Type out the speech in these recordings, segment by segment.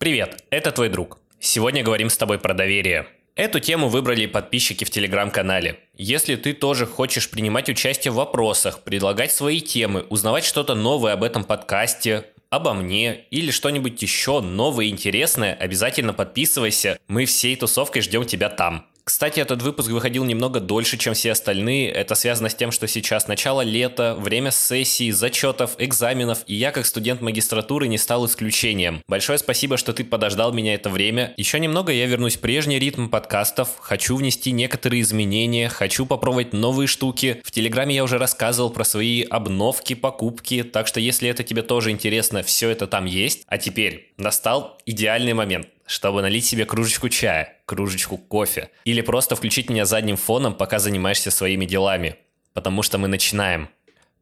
Привет, это твой друг. Сегодня говорим с тобой про доверие. Эту тему выбрали подписчики в телеграм-канале. Если ты тоже хочешь принимать участие в вопросах, предлагать свои темы, узнавать что-то новое об этом подкасте, обо мне или что-нибудь еще новое и интересное, обязательно подписывайся. Мы всей тусовкой ждем тебя там. Кстати, этот выпуск выходил немного дольше, чем все остальные. Это связано с тем, что сейчас начало лета, время сессий, зачетов, экзаменов, и я как студент магистратуры не стал исключением. Большое спасибо, что ты подождал меня это время. Еще немного я вернусь в прежний ритм подкастов, хочу внести некоторые изменения, хочу попробовать новые штуки. В Телеграме я уже рассказывал про свои обновки, покупки, так что если это тебе тоже интересно, все это там есть. А теперь настал идеальный момент чтобы налить себе кружечку чая, кружечку кофе, или просто включить меня задним фоном, пока занимаешься своими делами. Потому что мы начинаем.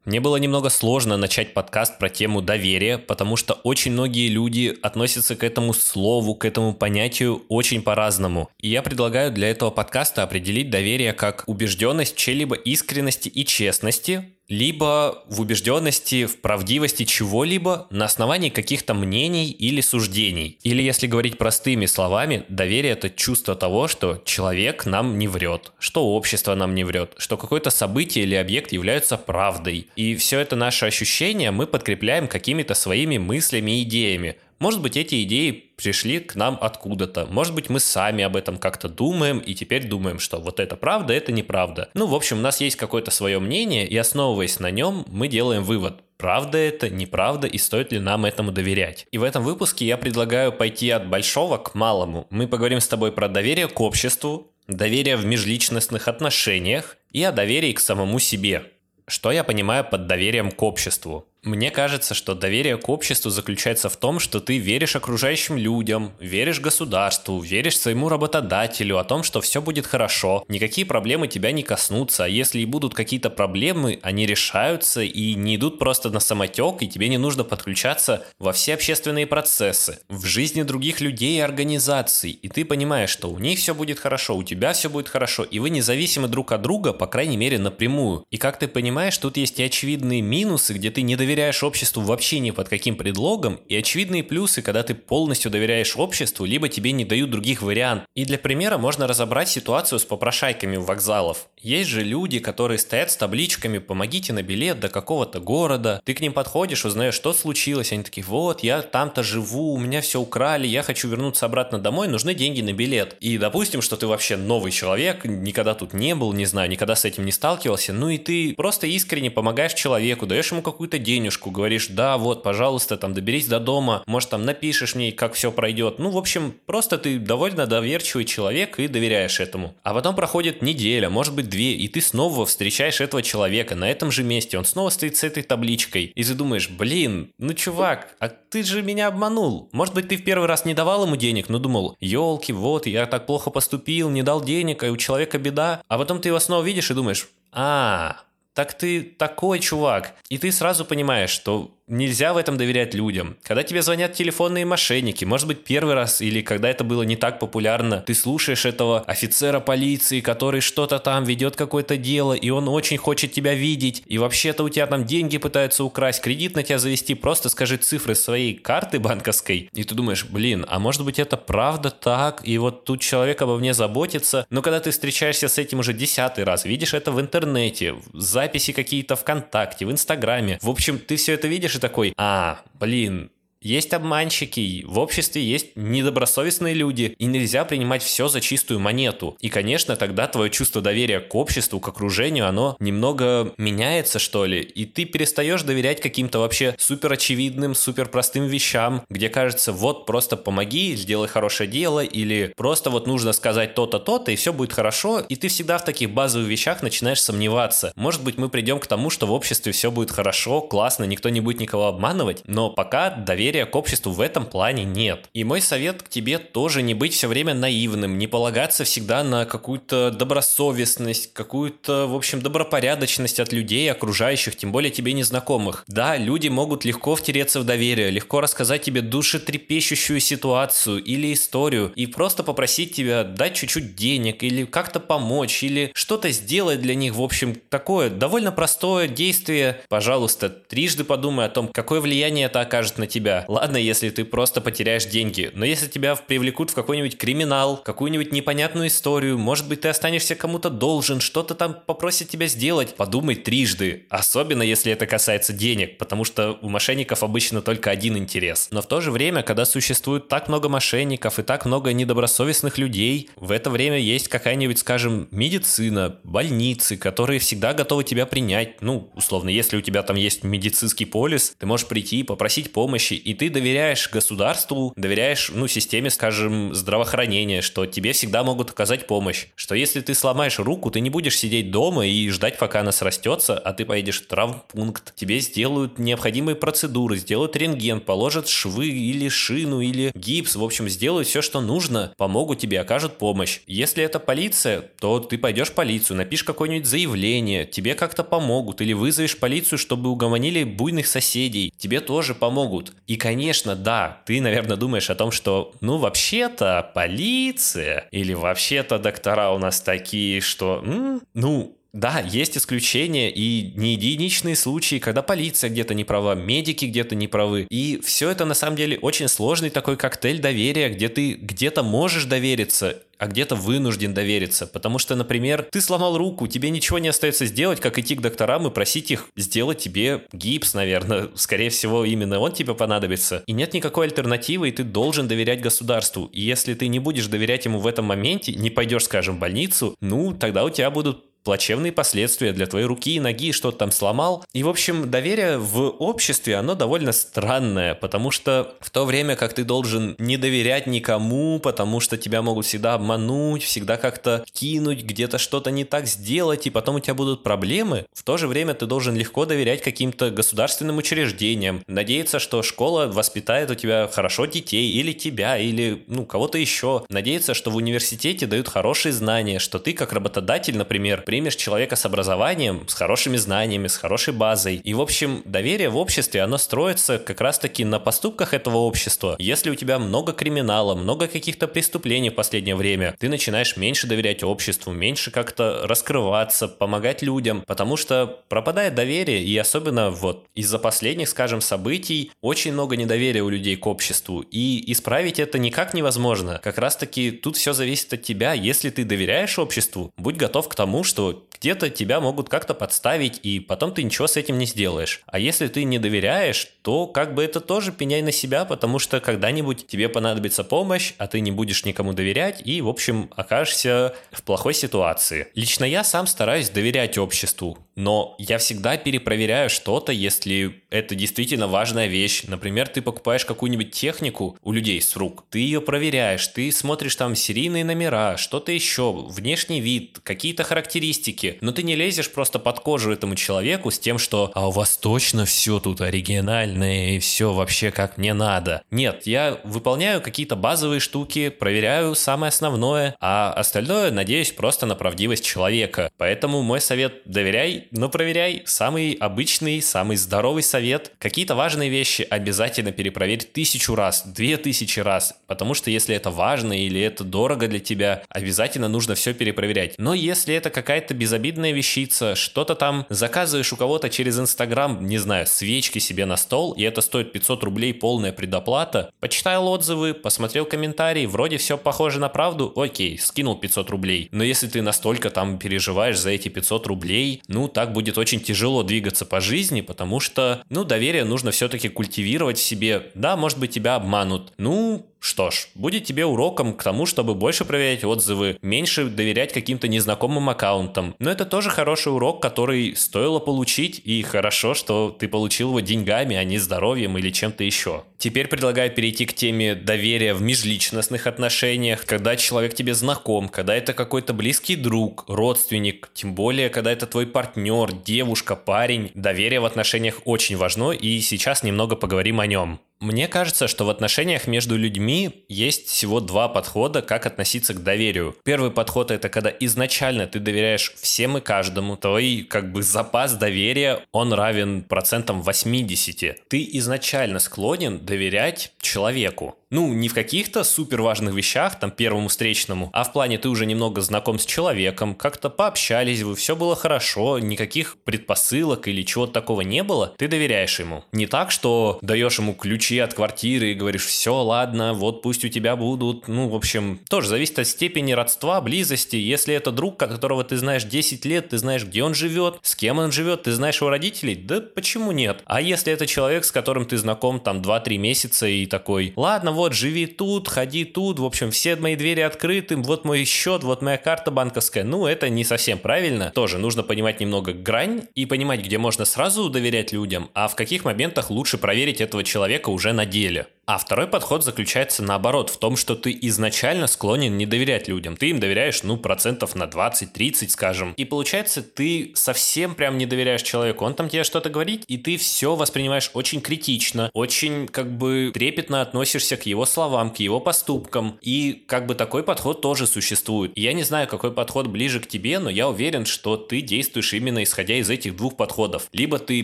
Мне было немного сложно начать подкаст про тему доверия, потому что очень многие люди относятся к этому слову, к этому понятию очень по-разному. И я предлагаю для этого подкаста определить доверие как убежденность чьей-либо искренности и честности, либо в убежденности, в правдивости чего-либо на основании каких-то мнений или суждений. Или, если говорить простыми словами, доверие – это чувство того, что человек нам не врет, что общество нам не врет, что какое-то событие или объект являются правдой. И все это наше ощущение мы подкрепляем какими-то своими мыслями и идеями – может быть, эти идеи пришли к нам откуда-то. Может быть, мы сами об этом как-то думаем и теперь думаем, что вот это правда, это неправда. Ну, в общем, у нас есть какое-то свое мнение, и основываясь на нем, мы делаем вывод. Правда это, неправда, и стоит ли нам этому доверять? И в этом выпуске я предлагаю пойти от большого к малому. Мы поговорим с тобой про доверие к обществу, доверие в межличностных отношениях и о доверии к самому себе. Что я понимаю под доверием к обществу? Мне кажется, что доверие к обществу заключается в том, что ты веришь окружающим людям, веришь государству, веришь своему работодателю о том, что все будет хорошо, никакие проблемы тебя не коснутся, а если и будут какие-то проблемы, они решаются и не идут просто на самотек, и тебе не нужно подключаться во все общественные процессы, в жизни других людей и организаций, и ты понимаешь, что у них все будет хорошо, у тебя все будет хорошо, и вы независимы друг от друга, по крайней мере, напрямую. И как ты понимаешь, тут есть и очевидные минусы, где ты не доверяешь доверяешь обществу вообще ни под каким предлогом, и очевидные плюсы, когда ты полностью доверяешь обществу, либо тебе не дают других вариантов. И для примера можно разобрать ситуацию с попрошайками у вокзалов. Есть же люди, которые стоят с табличками «помогите на билет до какого-то города». Ты к ним подходишь, узнаешь, что случилось. Они такие, вот, я там-то живу, у меня все украли, я хочу вернуться обратно домой, нужны деньги на билет. И допустим, что ты вообще новый человек, никогда тут не был, не знаю, никогда с этим не сталкивался, ну и ты просто искренне помогаешь человеку, даешь ему какую-то деньги, денежку, говоришь, да, вот, пожалуйста, там, доберись до дома, может, там, напишешь мне, как все пройдет. Ну, в общем, просто ты довольно доверчивый человек и доверяешь этому. А потом проходит неделя, может быть, две, и ты снова встречаешь этого человека на этом же месте, он снова стоит с этой табличкой, и ты думаешь, блин, ну, чувак, а ты же меня обманул. Может быть, ты в первый раз не давал ему денег, но думал, елки, вот, я так плохо поступил, не дал денег, а у человека беда. А потом ты его снова видишь и думаешь, а, так ты такой чувак. И ты сразу понимаешь, что нельзя в этом доверять людям. Когда тебе звонят телефонные мошенники, может быть, первый раз или когда это было не так популярно, ты слушаешь этого офицера полиции, который что-то там ведет какое-то дело, и он очень хочет тебя видеть, и вообще-то у тебя там деньги пытаются украсть, кредит на тебя завести, просто скажи цифры своей карты банковской, и ты думаешь, блин, а может быть это правда так, и вот тут человек обо мне заботится, но когда ты встречаешься с этим уже десятый раз, видишь это в интернете, записи какие-то ВКонтакте, в Инстаграме, в общем, ты все это видишь такой, а, блин, есть обманщики, в обществе есть недобросовестные люди, и нельзя принимать все за чистую монету. И, конечно, тогда твое чувство доверия к обществу, к окружению, оно немного меняется, что ли, и ты перестаешь доверять каким-то вообще супер очевидным, супер простым вещам, где кажется, вот просто помоги, сделай хорошее дело, или просто вот нужно сказать то-то, то-то, и все будет хорошо, и ты всегда в таких базовых вещах начинаешь сомневаться. Может быть, мы придем к тому, что в обществе все будет хорошо, классно, никто не будет никого обманывать, но пока доверие доверия к обществу в этом плане нет. И мой совет к тебе тоже не быть все время наивным, не полагаться всегда на какую-то добросовестность, какую-то, в общем, добропорядочность от людей, окружающих, тем более тебе незнакомых. Да, люди могут легко втереться в доверие, легко рассказать тебе душетрепещущую ситуацию или историю и просто попросить тебя дать чуть-чуть денег или как-то помочь или что-то сделать для них, в общем, такое довольно простое действие. Пожалуйста, трижды подумай о том, какое влияние это окажет на тебя Ладно, если ты просто потеряешь деньги, но если тебя привлекут в какой-нибудь криминал, какую-нибудь непонятную историю, может быть, ты останешься кому-то должен, что-то там попросит тебя сделать, подумай трижды. Особенно, если это касается денег, потому что у мошенников обычно только один интерес. Но в то же время, когда существует так много мошенников и так много недобросовестных людей, в это время есть какая-нибудь, скажем, медицина, больницы, которые всегда готовы тебя принять. Ну, условно, если у тебя там есть медицинский полис, ты можешь прийти, попросить помощи, и ты доверяешь государству, доверяешь, ну, системе, скажем, здравоохранения, что тебе всегда могут оказать помощь. Что если ты сломаешь руку, ты не будешь сидеть дома и ждать, пока она срастется, а ты поедешь в травмпункт, тебе сделают необходимые процедуры, сделают рентген, положат швы или шину, или гипс, в общем, сделают все, что нужно, помогут тебе, окажут помощь. Если это полиция, то ты пойдешь в полицию, напишешь какое-нибудь заявление, тебе как-то помогут, или вызовешь полицию, чтобы угомонили буйных соседей, тебе тоже помогут. И, конечно, да, ты, наверное, думаешь о том, что, ну, вообще-то полиция, или вообще-то доктора у нас такие, что, м, ну, да, есть исключения и не единичные случаи, когда полиция где-то не права, медики где-то не правы. И все это на самом деле очень сложный такой коктейль доверия, где ты где-то можешь довериться, а где-то вынужден довериться. Потому что, например, ты сломал руку, тебе ничего не остается сделать, как идти к докторам и просить их сделать тебе гипс, наверное. Скорее всего, именно он тебе понадобится. И нет никакой альтернативы, и ты должен доверять государству. И если ты не будешь доверять ему в этом моменте, не пойдешь, скажем, в больницу, ну, тогда у тебя будут плачевные последствия для твоей руки и ноги, что-то там сломал. И, в общем, доверие в обществе, оно довольно странное, потому что в то время, как ты должен не доверять никому, потому что тебя могут всегда обмануть, всегда как-то кинуть, где-то что-то не так сделать, и потом у тебя будут проблемы, в то же время ты должен легко доверять каким-то государственным учреждениям, надеяться, что школа воспитает у тебя хорошо детей, или тебя, или, ну, кого-то еще, надеяться, что в университете дают хорошие знания, что ты, как работодатель, например, примешь человека с образованием, с хорошими знаниями, с хорошей базой. И, в общем, доверие в обществе, оно строится как раз-таки на поступках этого общества. Если у тебя много криминала, много каких-то преступлений в последнее время, ты начинаешь меньше доверять обществу, меньше как-то раскрываться, помогать людям, потому что пропадает доверие, и особенно вот из-за последних, скажем, событий очень много недоверия у людей к обществу, и исправить это никак невозможно. Как раз-таки тут все зависит от тебя. Если ты доверяешь обществу, будь готов к тому, что что где-то тебя могут как-то подставить, и потом ты ничего с этим не сделаешь. А если ты не доверяешь, то как бы это тоже пеняй на себя, потому что когда-нибудь тебе понадобится помощь, а ты не будешь никому доверять, и, в общем, окажешься в плохой ситуации. Лично я сам стараюсь доверять обществу, но я всегда перепроверяю что-то, если это действительно важная вещь. Например, ты покупаешь какую-нибудь технику у людей с рук, ты ее проверяешь, ты смотришь там серийные номера, что-то еще, внешний вид, какие-то характеристики, но ты не лезешь просто под кожу этому человеку с тем, что «а у вас точно все тут оригинальное и все вообще как мне надо». Нет, я выполняю какие-то базовые штуки, проверяю самое основное, а остальное надеюсь просто на правдивость человека. Поэтому мой совет – доверяй но проверяй. Самый обычный, самый здоровый совет. Какие-то важные вещи обязательно перепроверь тысячу раз, две тысячи раз. Потому что если это важно или это дорого для тебя, обязательно нужно все перепроверять. Но если это какая-то безобидная вещица, что-то там заказываешь у кого-то через Инстаграм, не знаю, свечки себе на стол, и это стоит 500 рублей полная предоплата, почитал отзывы, посмотрел комментарии, вроде все похоже на правду, окей, скинул 500 рублей. Но если ты настолько там переживаешь за эти 500 рублей, ну так будет очень тяжело двигаться по жизни, потому что, ну, доверие нужно все-таки культивировать в себе. Да, может быть, тебя обманут. Ну, что ж, будет тебе уроком к тому, чтобы больше проверять отзывы, меньше доверять каким-то незнакомым аккаунтам. Но это тоже хороший урок, который стоило получить, и хорошо, что ты получил его деньгами, а не здоровьем или чем-то еще. Теперь предлагаю перейти к теме доверия в межличностных отношениях, когда человек тебе знаком, когда это какой-то близкий друг, родственник, тем более, когда это твой партнер, девушка, парень. Доверие в отношениях очень важно, и сейчас немного поговорим о нем. Мне кажется, что в отношениях между людьми есть всего два подхода, как относиться к доверию. Первый подход это когда изначально ты доверяешь всем и каждому, твой как бы запас доверия, он равен процентам 80. Ты изначально склонен доверять человеку. Ну, не в каких-то супер важных вещах, там, первому встречному, а в плане ты уже немного знаком с человеком, как-то пообщались вы, все было хорошо, никаких предпосылок или чего-то такого не было, ты доверяешь ему. Не так, что даешь ему ключи от квартиры и говоришь, все, ладно, вот пусть у тебя будут, ну, в общем, тоже зависит от степени родства, близости. Если это друг, которого ты знаешь 10 лет, ты знаешь, где он живет, с кем он живет, ты знаешь его родителей, да почему нет? А если это человек, с которым ты знаком там 2-3 месяца и такой, ладно, вот, живи тут, ходи тут, в общем, все мои двери открыты, вот мой счет, вот моя карта банковская, ну, это не совсем правильно. Тоже нужно понимать немного грань и понимать, где можно сразу доверять людям, а в каких моментах лучше проверить этого человека уже на деле. А второй подход заключается наоборот, в том, что ты изначально склонен не доверять людям. Ты им доверяешь, ну, процентов на 20-30, скажем. И получается, ты совсем прям не доверяешь человеку. Он там тебе что-то говорит, и ты все воспринимаешь очень критично, очень как бы трепетно относишься к его словам, к его поступкам. И как бы такой подход тоже существует. Я не знаю, какой подход ближе к тебе, но я уверен, что ты действуешь именно исходя из этих двух подходов. Либо ты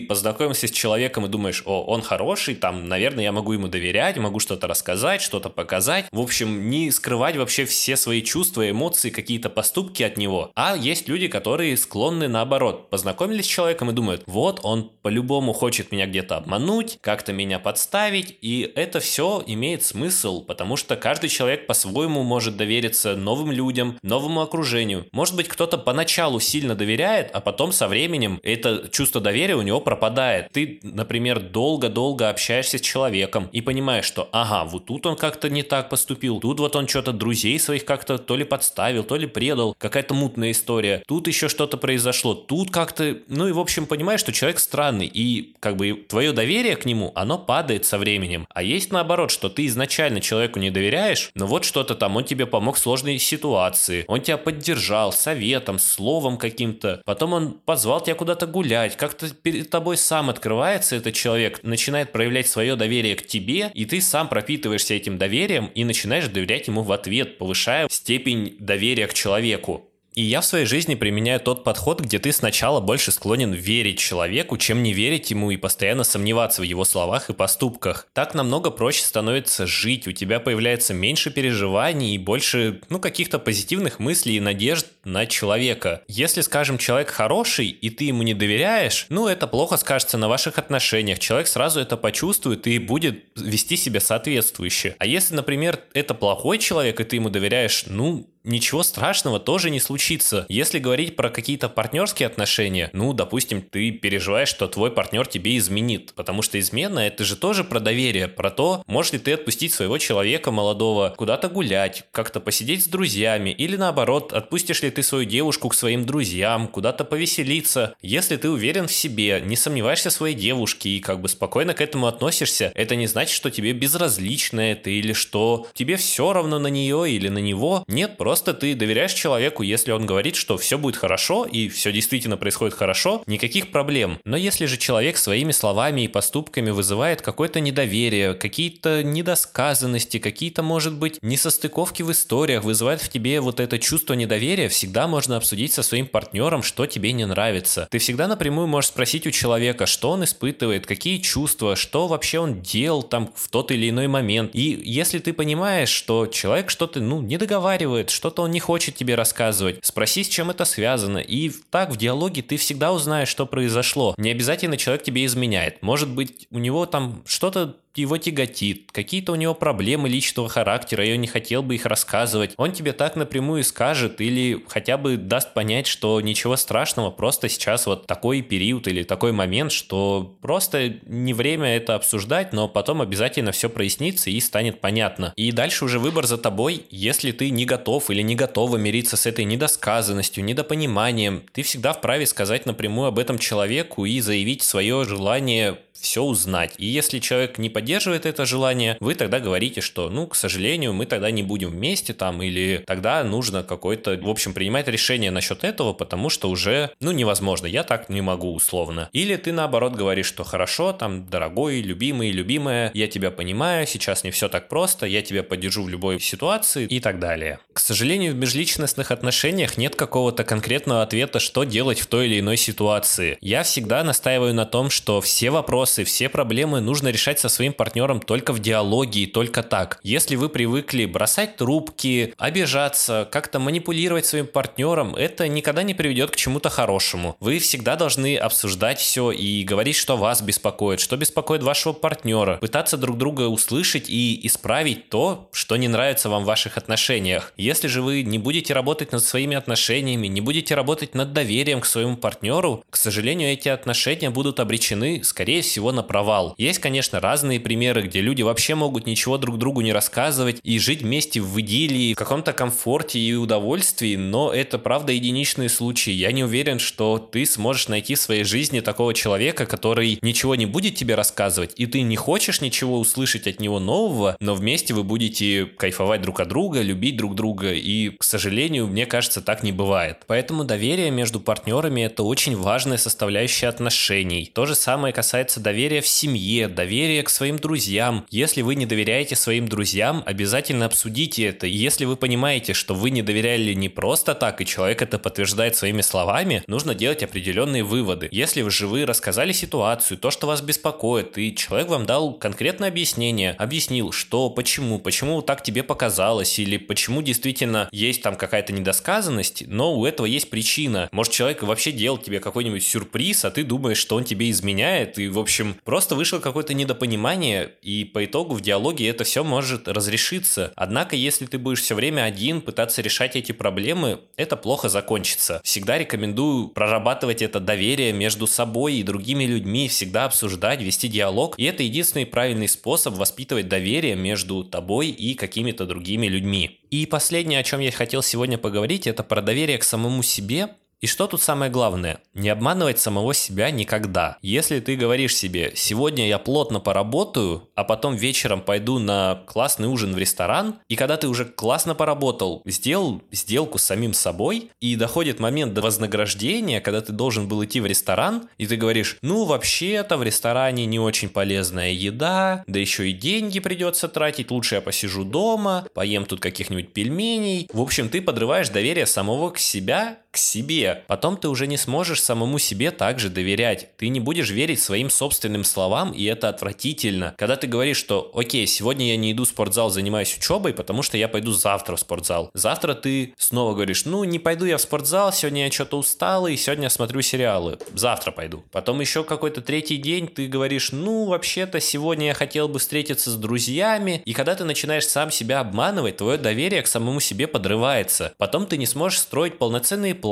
познакомился с человеком и думаешь, о, он хороший, там, наверное, я могу ему доверять, рассказать, могу что-то рассказать, что-то показать. В общем, не скрывать вообще все свои чувства, эмоции, какие-то поступки от него. А есть люди, которые склонны наоборот. Познакомились с человеком и думают, вот он по-любому хочет меня где-то обмануть, как-то меня подставить, и это все имеет смысл, потому что каждый человек по-своему может довериться новым людям, новому окружению. Может быть, кто-то поначалу сильно доверяет, а потом со временем это чувство доверия у него пропадает. Ты, например, долго-долго общаешься с человеком и понимаешь, что ага, вот тут он как-то не так поступил, тут вот он что-то друзей своих как-то то ли подставил, то ли предал, какая-то мутная история, тут еще что-то произошло, тут как-то, ну и в общем понимаешь, что человек странный, и как бы твое доверие к нему, оно падает со временем. А есть наоборот, что ты изначально человеку не доверяешь, но вот что-то там, он тебе помог в сложной ситуации, он тебя поддержал советом, словом каким-то, потом он позвал тебя куда-то гулять, как-то перед тобой сам открывается этот человек, начинает проявлять свое доверие к тебе, и ты сам пропитываешься этим доверием и начинаешь доверять ему в ответ, повышая степень доверия к человеку. И я в своей жизни применяю тот подход, где ты сначала больше склонен верить человеку, чем не верить ему и постоянно сомневаться в его словах и поступках. Так намного проще становится жить, у тебя появляется меньше переживаний и больше, ну, каких-то позитивных мыслей и надежд на человека. Если, скажем, человек хороший, и ты ему не доверяешь, ну, это плохо скажется на ваших отношениях. Человек сразу это почувствует и будет вести себя соответствующе. А если, например, это плохой человек, и ты ему доверяешь, ну, ничего страшного тоже не случится. Если говорить про какие-то партнерские отношения, ну, допустим, ты переживаешь, что твой партнер тебе изменит, потому что измена это же тоже про доверие, про то, можешь ли ты отпустить своего человека молодого куда-то гулять, как-то посидеть с друзьями, или наоборот, отпустишь ли ты свою девушку к своим друзьям, куда-то повеселиться. Если ты уверен в себе, не сомневаешься в своей девушке и как бы спокойно к этому относишься, это не значит, что тебе безразлично это или что тебе все равно на нее или на него. Нет, просто Просто ты доверяешь человеку, если он говорит, что все будет хорошо и все действительно происходит хорошо, никаких проблем. Но если же человек своими словами и поступками вызывает какое-то недоверие, какие-то недосказанности, какие-то, может быть, несостыковки в историях, вызывает в тебе вот это чувство недоверия, всегда можно обсудить со своим партнером, что тебе не нравится. Ты всегда напрямую можешь спросить у человека, что он испытывает, какие чувства, что вообще он делал там в тот или иной момент. И если ты понимаешь, что человек что-то, ну, не договаривает, что-то он не хочет тебе рассказывать. Спроси, с чем это связано. И так в диалоге ты всегда узнаешь, что произошло. Не обязательно человек тебе изменяет. Может быть, у него там что-то его тяготит, какие-то у него проблемы личного характера, и он не хотел бы их рассказывать, он тебе так напрямую скажет или хотя бы даст понять, что ничего страшного, просто сейчас вот такой период или такой момент, что просто не время это обсуждать, но потом обязательно все прояснится и станет понятно. И дальше уже выбор за тобой, если ты не готов или не готова мириться с этой недосказанностью, недопониманием, ты всегда вправе сказать напрямую об этом человеку и заявить свое желание все узнать. И если человек не поддерживает это желание, вы тогда говорите, что, ну, к сожалению, мы тогда не будем вместе там, или тогда нужно какой-то, в общем, принимать решение насчет этого, потому что уже, ну, невозможно, я так не могу условно. Или ты наоборот говоришь, что хорошо, там, дорогой, любимый, любимая, я тебя понимаю, сейчас не все так просто, я тебя поддержу в любой ситуации и так далее. К сожалению, в межличностных отношениях нет какого-то конкретного ответа, что делать в той или иной ситуации. Я всегда настаиваю на том, что все вопросы вопросы, все проблемы нужно решать со своим партнером только в диалоге и только так. Если вы привыкли бросать трубки, обижаться, как-то манипулировать своим партнером, это никогда не приведет к чему-то хорошему. Вы всегда должны обсуждать все и говорить, что вас беспокоит, что беспокоит вашего партнера, пытаться друг друга услышать и исправить то, что не нравится вам в ваших отношениях. Если же вы не будете работать над своими отношениями, не будете работать над доверием к своему партнеру, к сожалению, эти отношения будут обречены, скорее всего, на провал. Есть, конечно, разные примеры, где люди вообще могут ничего друг другу не рассказывать и жить вместе в идиллии, в каком-то комфорте и удовольствии, но это правда единичные случаи. Я не уверен, что ты сможешь найти в своей жизни такого человека, который ничего не будет тебе рассказывать, и ты не хочешь ничего услышать от него нового, но вместе вы будете кайфовать друг от друга, любить друг друга, и, к сожалению, мне кажется, так не бывает. Поэтому доверие между партнерами это очень важная составляющая отношений. То же самое касается доверия в семье, доверия к своим друзьям. Если вы не доверяете своим друзьям, обязательно обсудите это. Если вы понимаете, что вы не доверяли не просто так, и человек это подтверждает своими словами, нужно делать определенные выводы. Если вы же вы рассказали ситуацию, то, что вас беспокоит, и человек вам дал конкретное объяснение, объяснил, что, почему, почему так тебе показалось, или почему действительно есть там какая-то недосказанность, но у этого есть причина. Может, человек вообще делал тебе какой-нибудь сюрприз, а ты думаешь, что он тебе изменяет, и, в общем, просто вышло какое-то недопонимание, и по итогу в диалоге это все может разрешиться. Однако, если ты будешь все время один пытаться решать эти проблемы, это плохо закончится. Всегда рекомендую прорабатывать это доверие между собой и другими людьми, всегда обсуждать, вести диалог, и это единственный правильный способ воспитывать доверие между тобой и какими-то другими людьми. И последнее, о чем я хотел сегодня поговорить, это про доверие к самому себе и что тут самое главное? Не обманывать самого себя никогда. Если ты говоришь себе, сегодня я плотно поработаю, а потом вечером пойду на классный ужин в ресторан, и когда ты уже классно поработал, сделал сделку с самим собой, и доходит момент до вознаграждения, когда ты должен был идти в ресторан, и ты говоришь, ну вообще-то в ресторане не очень полезная еда, да еще и деньги придется тратить, лучше я посижу дома, поем тут каких-нибудь пельменей. В общем, ты подрываешь доверие самого к себя к себе. Потом ты уже не сможешь самому себе также доверять. Ты не будешь верить своим собственным словам, и это отвратительно. Когда ты говоришь, что окей, сегодня я не иду в спортзал, занимаюсь учебой, потому что я пойду завтра в спортзал. Завтра ты снова говоришь, ну не пойду я в спортзал, сегодня я что-то устал, и сегодня я смотрю сериалы. Завтра пойду. Потом еще какой-то третий день ты говоришь, ну вообще-то сегодня я хотел бы встретиться с друзьями. И когда ты начинаешь сам себя обманывать, твое доверие к самому себе подрывается. Потом ты не сможешь строить полноценные планы,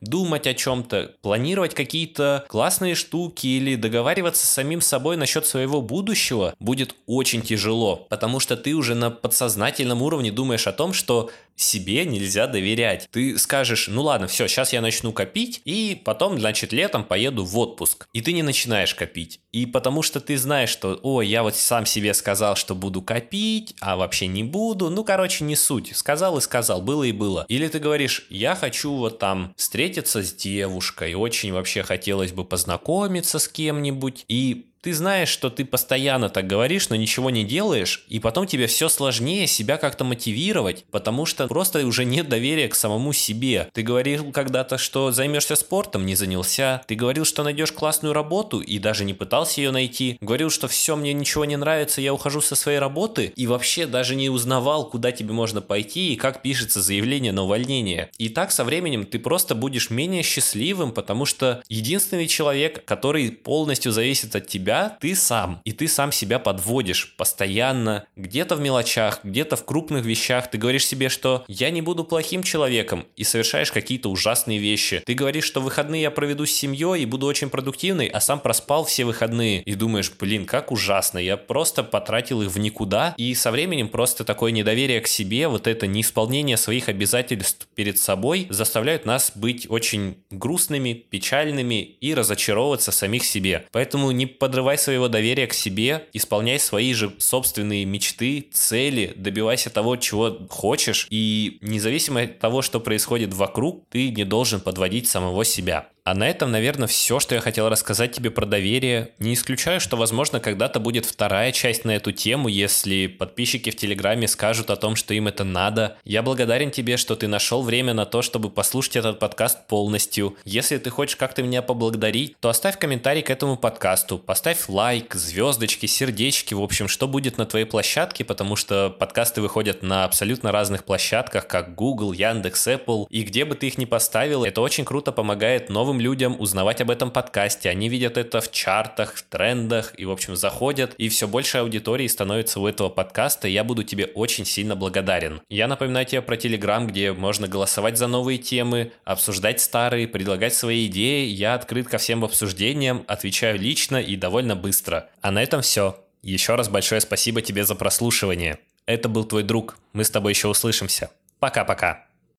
думать о чем-то, планировать какие-то классные штуки или договариваться с самим собой насчет своего будущего будет очень тяжело, потому что ты уже на подсознательном уровне думаешь о том, что себе нельзя доверять. Ты скажешь, ну ладно, все, сейчас я начну копить, и потом, значит, летом поеду в отпуск. И ты не начинаешь копить. И потому что ты знаешь, что, о, я вот сам себе сказал, что буду копить, а вообще не буду. Ну, короче, не суть. Сказал и сказал, было и было. Или ты говоришь, я хочу вот там встретиться с девушкой, очень вообще хотелось бы познакомиться с кем-нибудь, и ты знаешь, что ты постоянно так говоришь, но ничего не делаешь, и потом тебе все сложнее себя как-то мотивировать, потому что просто уже нет доверия к самому себе. Ты говорил когда-то, что займешься спортом, не занялся. Ты говорил, что найдешь классную работу, и даже не пытался ее найти. Говорил, что все, мне ничего не нравится, я ухожу со своей работы, и вообще даже не узнавал, куда тебе можно пойти и как пишется заявление на увольнение. И так со временем ты просто будешь менее счастливым, потому что единственный человек, который полностью зависит от тебя, тебя ты сам. И ты сам себя подводишь постоянно, где-то в мелочах, где-то в крупных вещах. Ты говоришь себе, что я не буду плохим человеком, и совершаешь какие-то ужасные вещи. Ты говоришь, что выходные я проведу с семьей и буду очень продуктивный, а сам проспал все выходные. И думаешь, блин, как ужасно, я просто потратил их в никуда. И со временем просто такое недоверие к себе, вот это неисполнение своих обязательств перед собой заставляют нас быть очень грустными, печальными и разочаровываться самих себе. Поэтому не подрывайте подрывай своего доверия к себе, исполняй свои же собственные мечты, цели, добивайся того, чего хочешь, и независимо от того, что происходит вокруг, ты не должен подводить самого себя. А на этом, наверное, все, что я хотел рассказать тебе про доверие. Не исключаю, что, возможно, когда-то будет вторая часть на эту тему, если подписчики в Телеграме скажут о том, что им это надо. Я благодарен тебе, что ты нашел время на то, чтобы послушать этот подкаст полностью. Если ты хочешь как-то меня поблагодарить, то оставь комментарий к этому подкасту, поставь лайк, звездочки, сердечки, в общем, что будет на твоей площадке, потому что подкасты выходят на абсолютно разных площадках, как Google, Яндекс, Apple, и где бы ты их ни поставил, это очень круто помогает новым новым людям узнавать об этом подкасте. Они видят это в чартах, в трендах и, в общем, заходят. И все больше аудитории становится у этого подкаста. И я буду тебе очень сильно благодарен. Я напоминаю тебе про Телеграм, где можно голосовать за новые темы, обсуждать старые, предлагать свои идеи. Я открыт ко всем обсуждениям, отвечаю лично и довольно быстро. А на этом все. Еще раз большое спасибо тебе за прослушивание. Это был твой друг. Мы с тобой еще услышимся. Пока-пока.